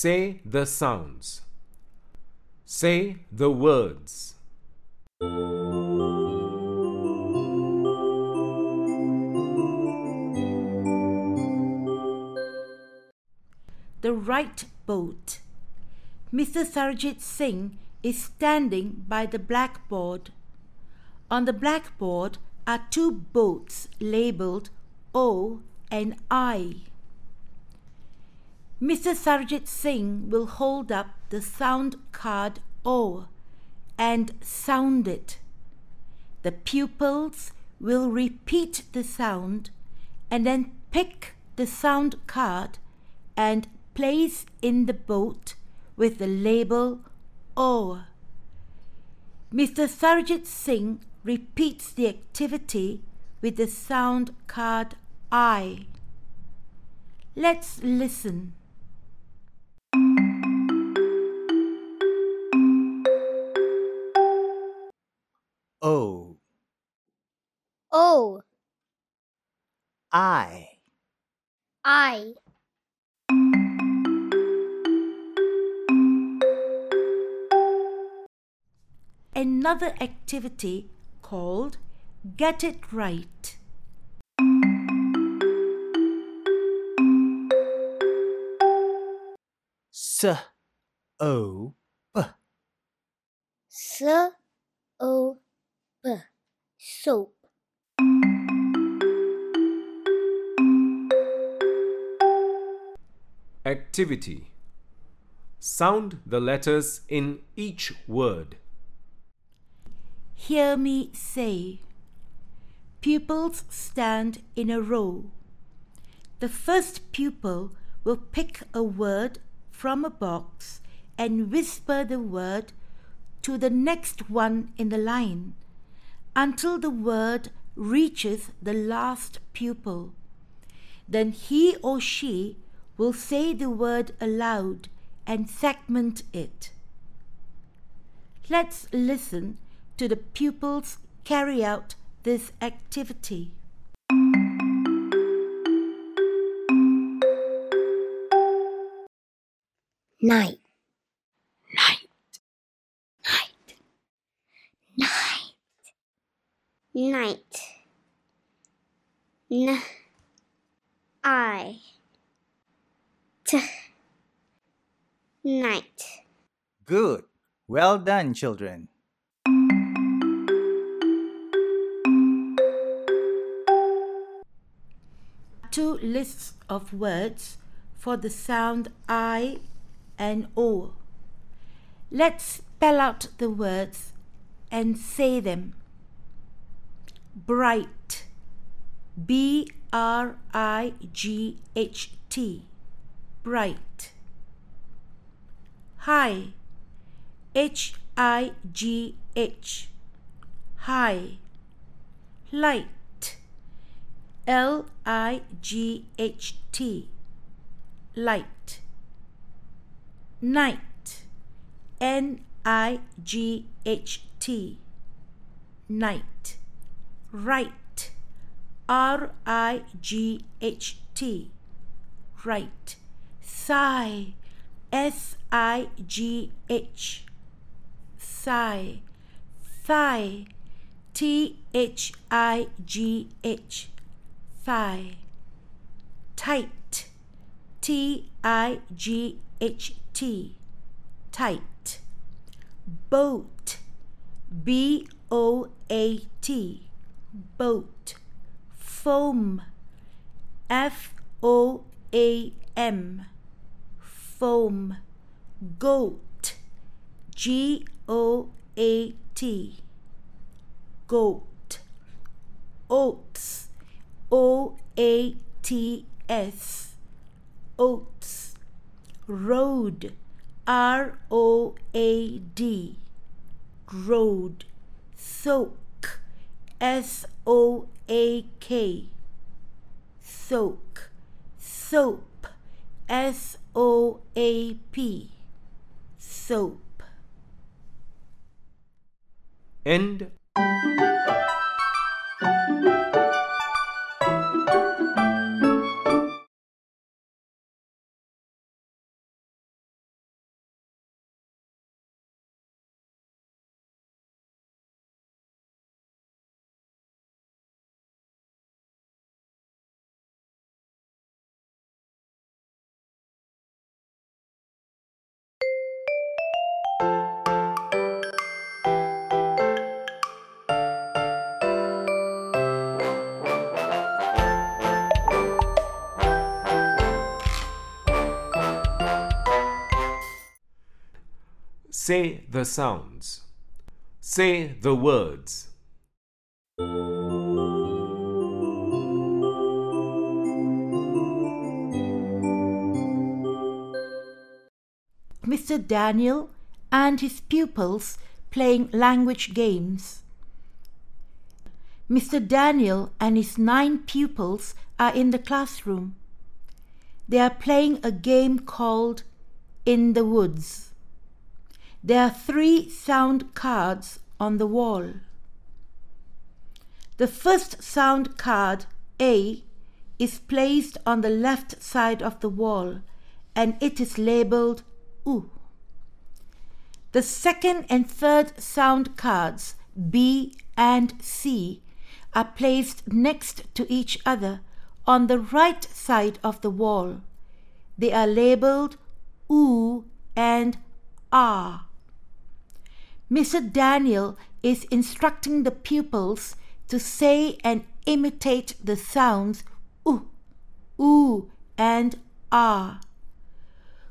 Say the sounds. Say the words. The right boat. Mr. Sarojit Singh is standing by the blackboard. On the blackboard are two boats labeled O and I. Mr. Sarojit Singh will hold up the sound card O and sound it. The pupils will repeat the sound and then pick the sound card and place in the boat with the label O. Mr. Sarojit Singh repeats the activity with the sound card I. Let's listen. O. O. I. I. Another activity called Get It Right. S O P. S O P soap Activity. Sound the letters in each word. Hear me say. Pupils stand in a row. The first pupil will pick a word from a box and whisper the word to the next one in the line until the word reaches the last pupil. Then he or she will say the word aloud and segment it. Let's listen to the pupils carry out this activity. night night night night n I t night Good. Well done, children. Two lists of words for the sound I and O. Let's spell out the words and say them. Bright. B R I G H T. Bright. High. H I G H. High. Light. L I G H T. Light. Night. N I G H T. Night. Right. R I G H T. Right. Sigh. S I G H. Sigh. Thigh. T H I G H. Thigh. Tight. T I G H T. Tight. Boat. B O A T. Boat. Foam. F O A M. Foam. Goat. G O A T. Goat. Oats. O A T S. Oats. Road. R O A D. Road. Soak. S O A K. Soak. Soap. S O A P. Soap. End Say the sounds. Say the words. Mr. Daniel and his pupils playing language games. Mr. Daniel and his nine pupils are in the classroom. They are playing a game called In the Woods. There are three sound cards on the wall. The first sound card, A, is placed on the left side of the wall and it is labeled U. The second and third sound cards, B and C, are placed next to each other on the right side of the wall. They are labeled U and R. Mr. Daniel is instructing the pupils to say and imitate the sounds oo, oo, and R.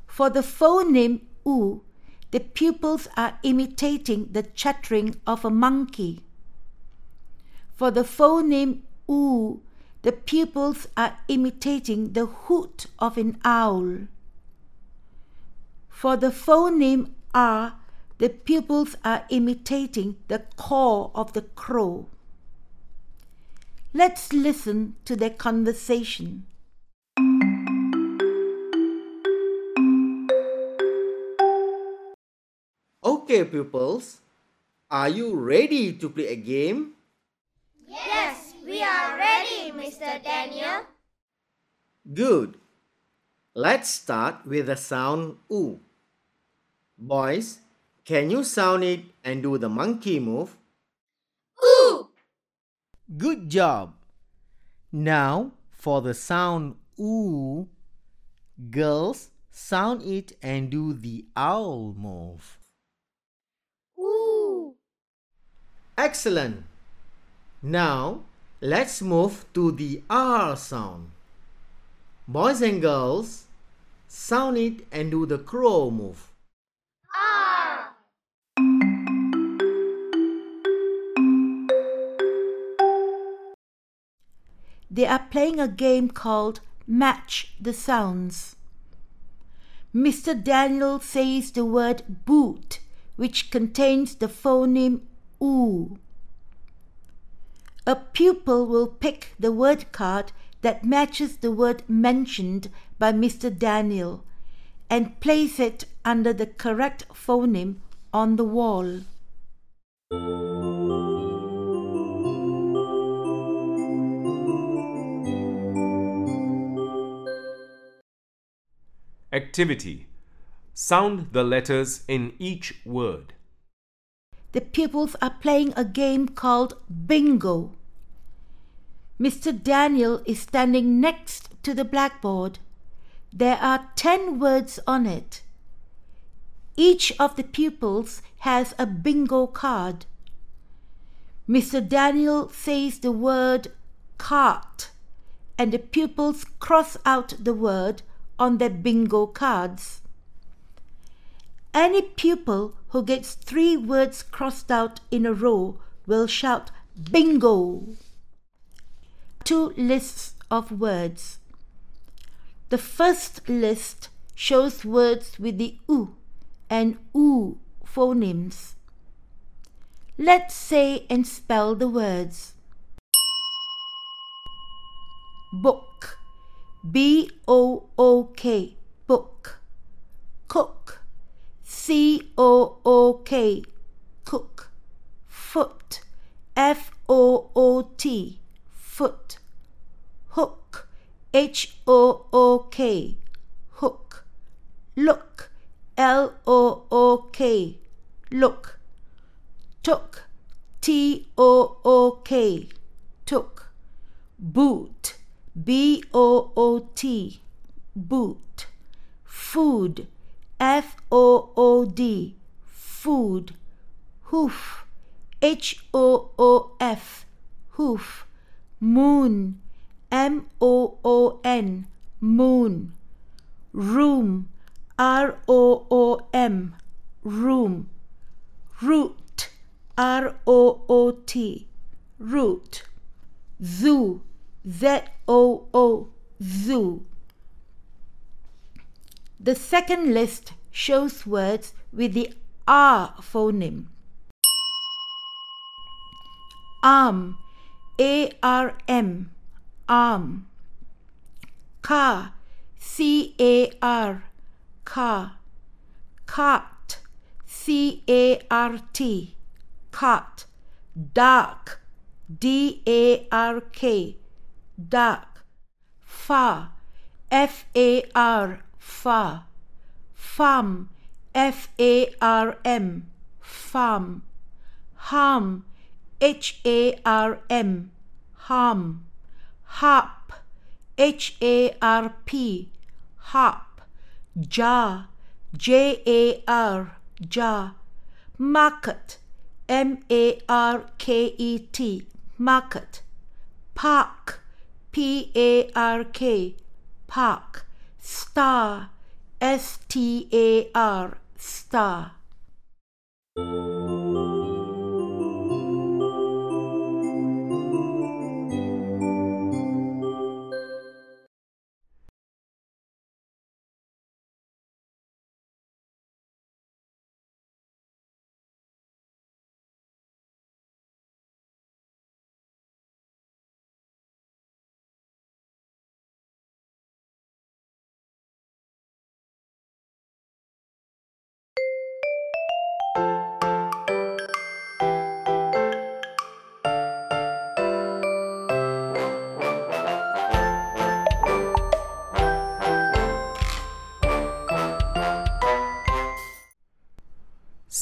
For the phoneme oo, the pupils are imitating the chattering of a monkey. For the phoneme oo, the pupils are imitating the hoot of an owl. For the phoneme r, the pupils are imitating the caw of the crow. Let's listen to their conversation. Okay, pupils, are you ready to play a game? Yes, we are ready, Mr. Daniel. Good. Let's start with the sound oo. Boys, can you sound it and do the monkey move? Ooh! Good job. Now for the sound oo, girls sound it and do the owl move. Ooh! Excellent. Now let's move to the R sound. Boys and girls, sound it and do the crow move. They are playing a game called Match the Sounds. Mr. Daniel says the word boot, which contains the phoneme oo. A pupil will pick the word card that matches the word mentioned by Mr. Daniel and place it under the correct phoneme on the wall. Activity. Sound the letters in each word. The pupils are playing a game called Bingo. Mr. Daniel is standing next to the blackboard. There are 10 words on it. Each of the pupils has a bingo card. Mr. Daniel says the word cart, and the pupils cross out the word on their bingo cards. Any pupil who gets three words crossed out in a row will shout bingo. Two lists of words. The first list shows words with the u and oo phonemes. Let's say and spell the words. Book. B O O K. Book. Cook. C O O K. Cook. Foot. F O O T. Foot. Hook. H O O K. Hook. Look. L O O K. Look. Took. T O O K. Took. Boot. B O O T. Boot. Food. F O O D. Food. Hoof. H O O F. Hoof. Moon. M O O N. Moon. Room. R O O M. room. Root, R O O T, root. Zoo, Z O O, zoo. The second list shows words with the R phoneme. Arm, A R M, arm. Car, C A R, car. Cart, C A R T, cart. Dark, D A R K, dark. Far, F A R, far. Farm, F A R M, farm. Harm, H A R M, harm. Harp, H A R P, harp. Jar, J A R, jar. Market, M A R K E T, market. Park, P A R K, park. Star, S T A R, star.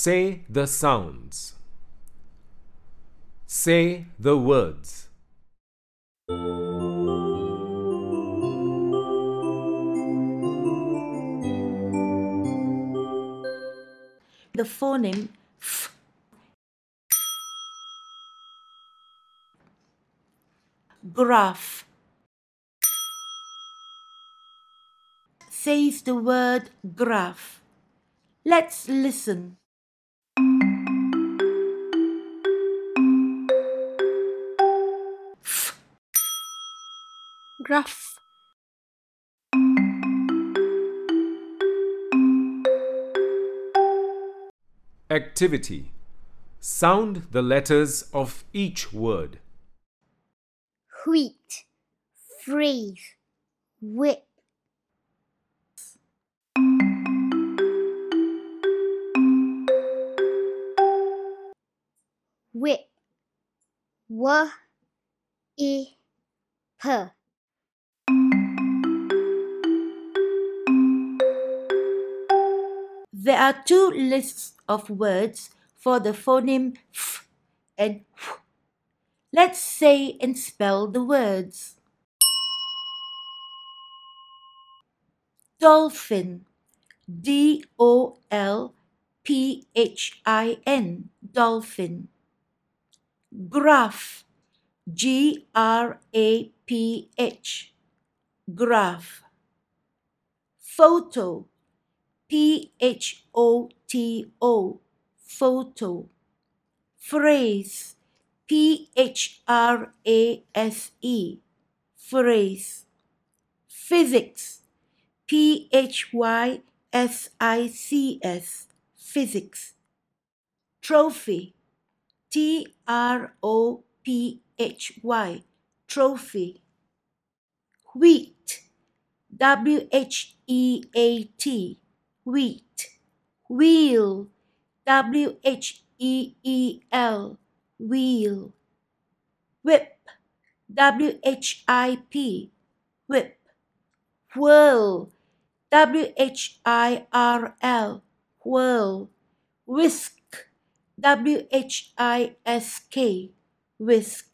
Say the sounds. Say the words. The phoneme f. Graph. Says the word graph. Let's listen. Graph. Activity. Sound the letters of each word. wheat, freeze, whip, whip, w, e, p. There are two lists of words for the phoneme f and w. Let's say and spell the words. Dolphin. D O L P H I N. Dolphin. Graph. G R A P H. Graph. Photo. P H O T O. Photo. Phrase. P H R A S E. Phrase. Physics. P H Y S I C S. Physics. Trophy. T R O P H Y. Trophy. Wheat. W H E A T. Wheat. Wheel. W H E E L. Wheel. Whip. W H I P. Whip. Whirl. W H I R L. Whirl. Whisk. W H I S K. Whisk.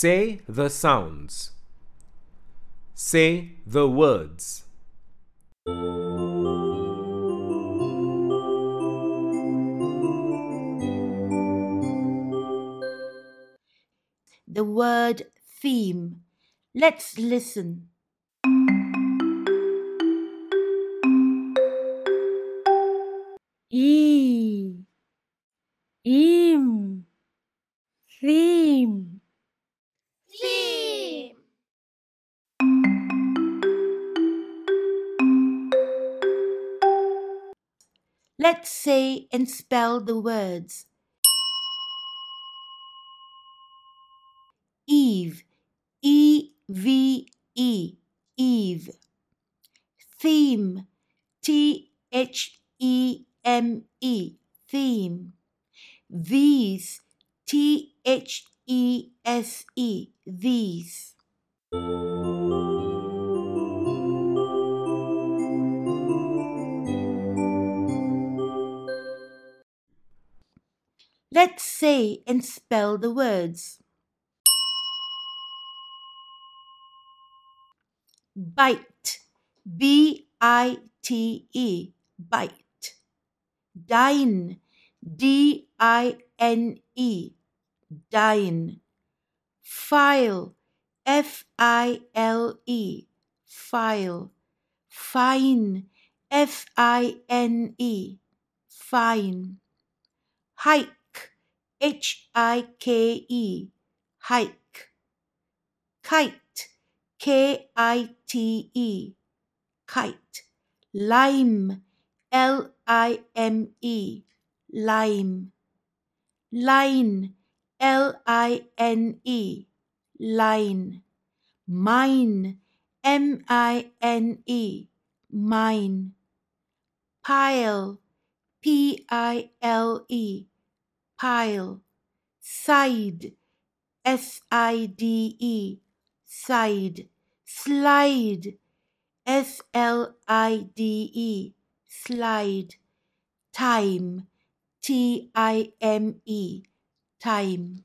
Say the sounds. Say the words. The word theme. Let's listen. E. Im. Theme. Theme. Let's say and spell the words. Eve, E V E, Eve. Theme, T H E M E, theme. These, T H E S E, these. Let's say and spell the words. Bite, B I T E, bite. Dine, D I N E, dine. File, F I L E, file. Fine, F I N E, fine. Hike, H I K E, hike. Kite, K I T E, kite. Lime, L I M E, lime. Line, L I N E, line. Mine, M I N E, mine. Pile, P I L E, pile. Side, S I D E, side. Slide, S L I D E, slide. Time, T I M E, time.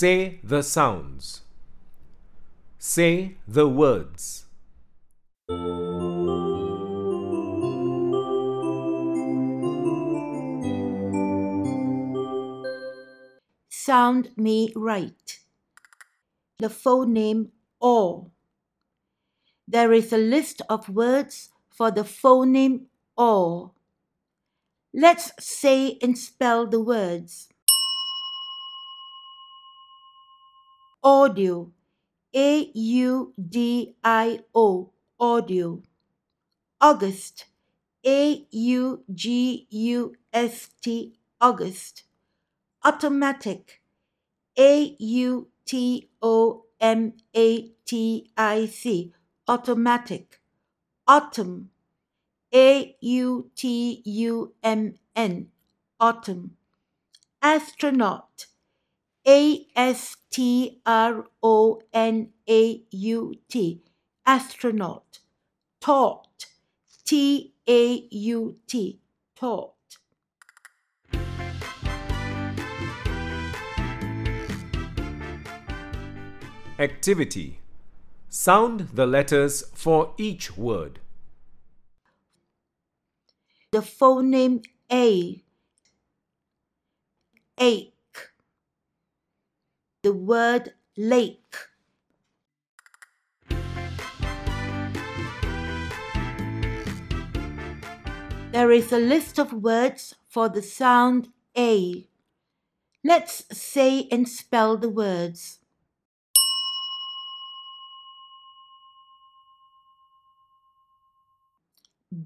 Say the sounds. Say the words. Sound me right. The phoneme O. There is a list of words for the phoneme O. Let's say and spell the words. Audio, A U D I O, audio. August, A U G U S T, August. Automatic, A U T O M A T I C, automatic. Autumn, A U T U M N, autumn. Astronaut, A S T R O N A U T, astronaut. Taut, T A U T, taut. Activity. Sound the letters for each word. The phoneme A. Ache. The word lake. There is a list of words for the sound A. Let's say and spell the words.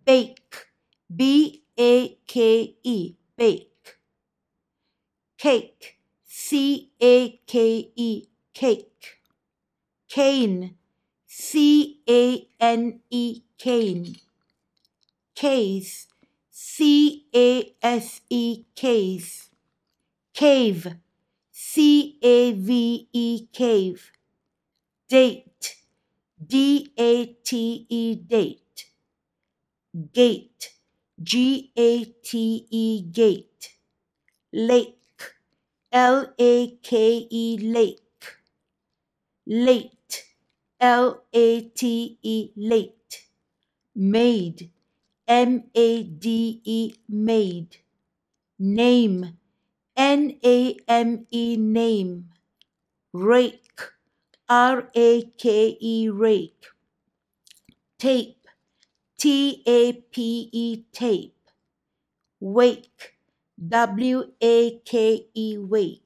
Bake, B A K E, bake. Cake, C A K E, cake. Cane, C A N E, cane. Case, C A S E, case. Cave, C A V E, cave. Date, D A T E, date. Gate, G A T E, gate. Lake, L A K E, lake. Late, L A T E, late. Made, M A D E, made. Name, N A M E, name. Rake, R A K E, rake. Tape, T A P E, tape. Wake, W A K E, wake.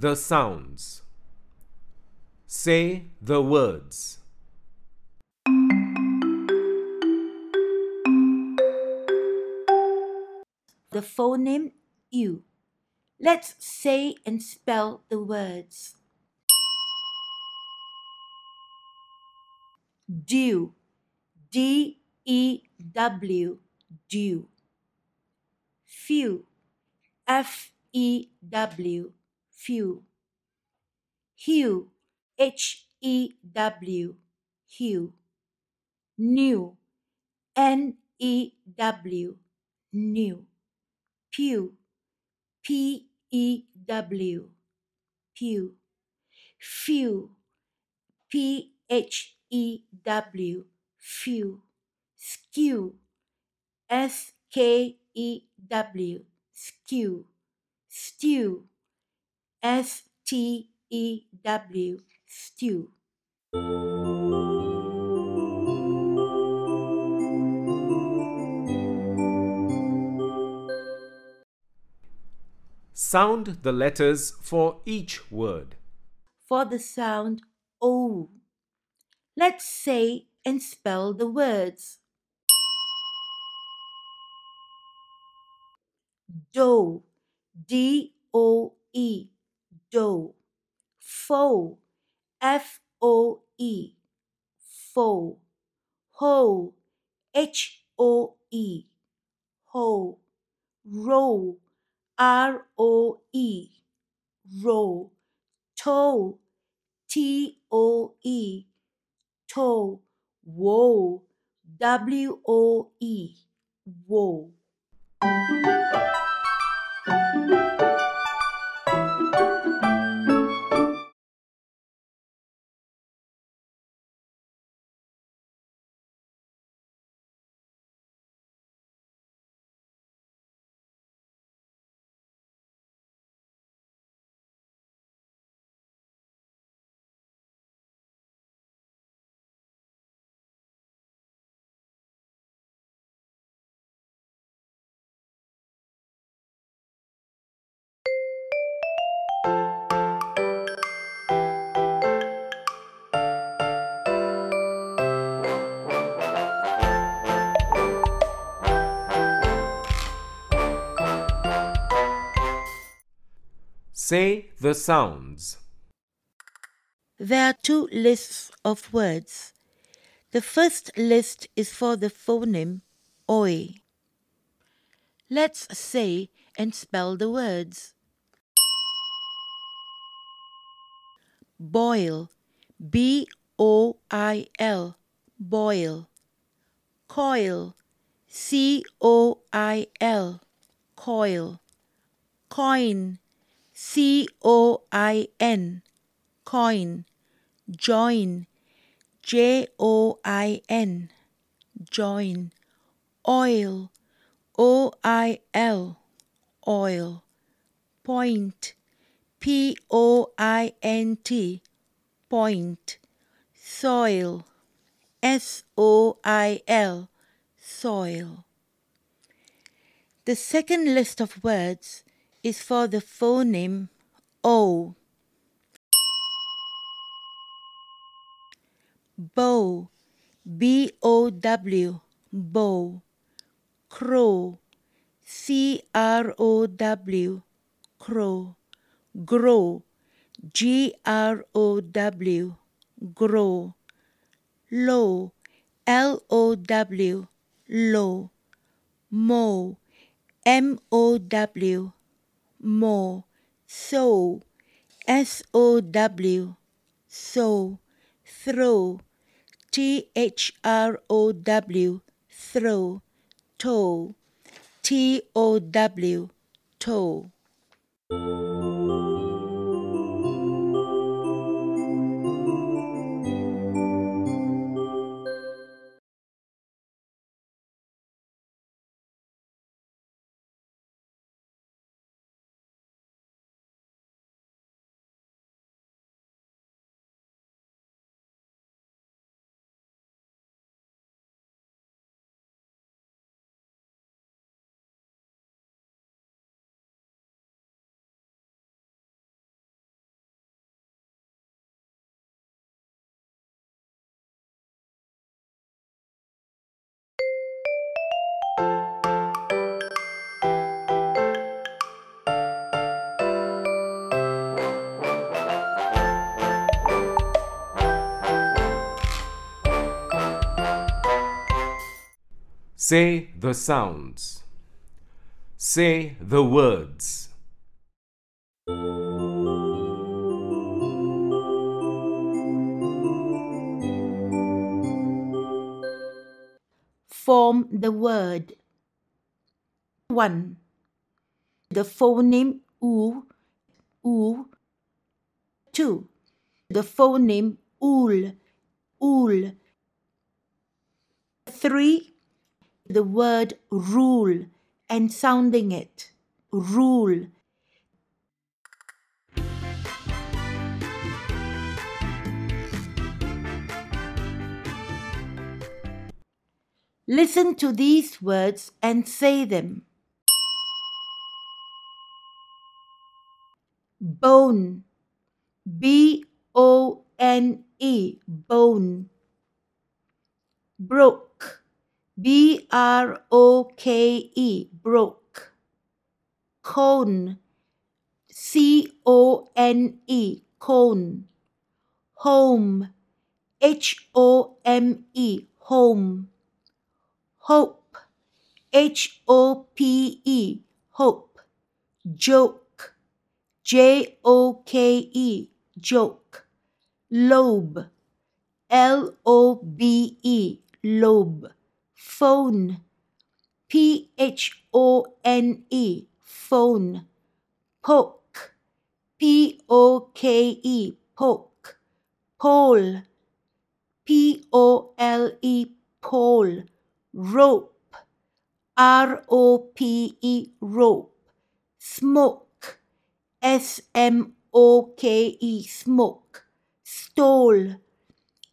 The sounds. Say the words. The phoneme U. Let's say and spell the words. Dew, D E W, dew. Few, F E W, few. Hew, H E W, hew. New, N E W, new. Pew, P E W, pew. Phew, P H E W, phew. Skew, S K E W, skew. Stew, S T E W, stew. Sound the letters for each word. For the sound O. Let's say and spell the words. Doe, D O E, doe. Foe, F O E, foe. Hoe, H O E, hoe. Roe, R O E, roe. Toe, T O E, toe. Woe, W O E, woe. Say the sounds. There are two lists of words. The first list is for the phoneme oi. Let's say and spell the words. Boil, B O I L, boil. Coil, C O I L, coil. Coin, C O I N, coin. Join, J O I N, join. Oil, O I L, oil. Point, P O I N T, point. Soil, S O I L, soil. The second list of words is for the phoneme O. Bow, B O W, bow. Crow, C R O W, crow. Grow, G R O W, grow. Low, L O W, low. Mow, M O W, mow. Sow, S O W, sow. Throw, T H R O W, throw. Tow, T O W, tow. Say the sounds. Say the words. Form the word. 1. The phoneme oo, oo. 2. The phoneme ool, ool. 3. The word rule and sounding it, rule. Listen to these words and say them. Bone, B O N E, bone. Broke, B R O K E, broke. Cone, C O N E, cone. Home, H O M E, home. Hope, H O P E, hope. Joke, J O K E, joke. Lobe, L O B E, lobe. Phone, P H O N E, phone. Poke, P O K E, poke. Pole, P O L E, pole. Rope, R O P E, rope. Smoke, S M O K E, smoke. Stole,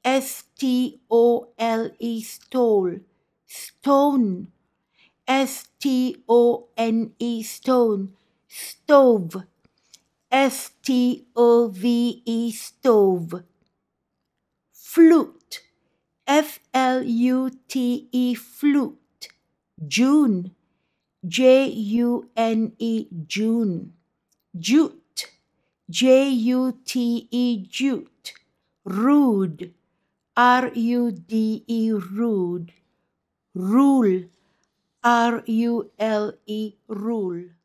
S T O L E, stole. Stone, S T O N E, stone. Stove, S T O V E, stove. Flute, F L U T E, flute. June, J U N E, June. Jute, J U T E, jute. Rude, R U D E, rude rule. R u l e rule.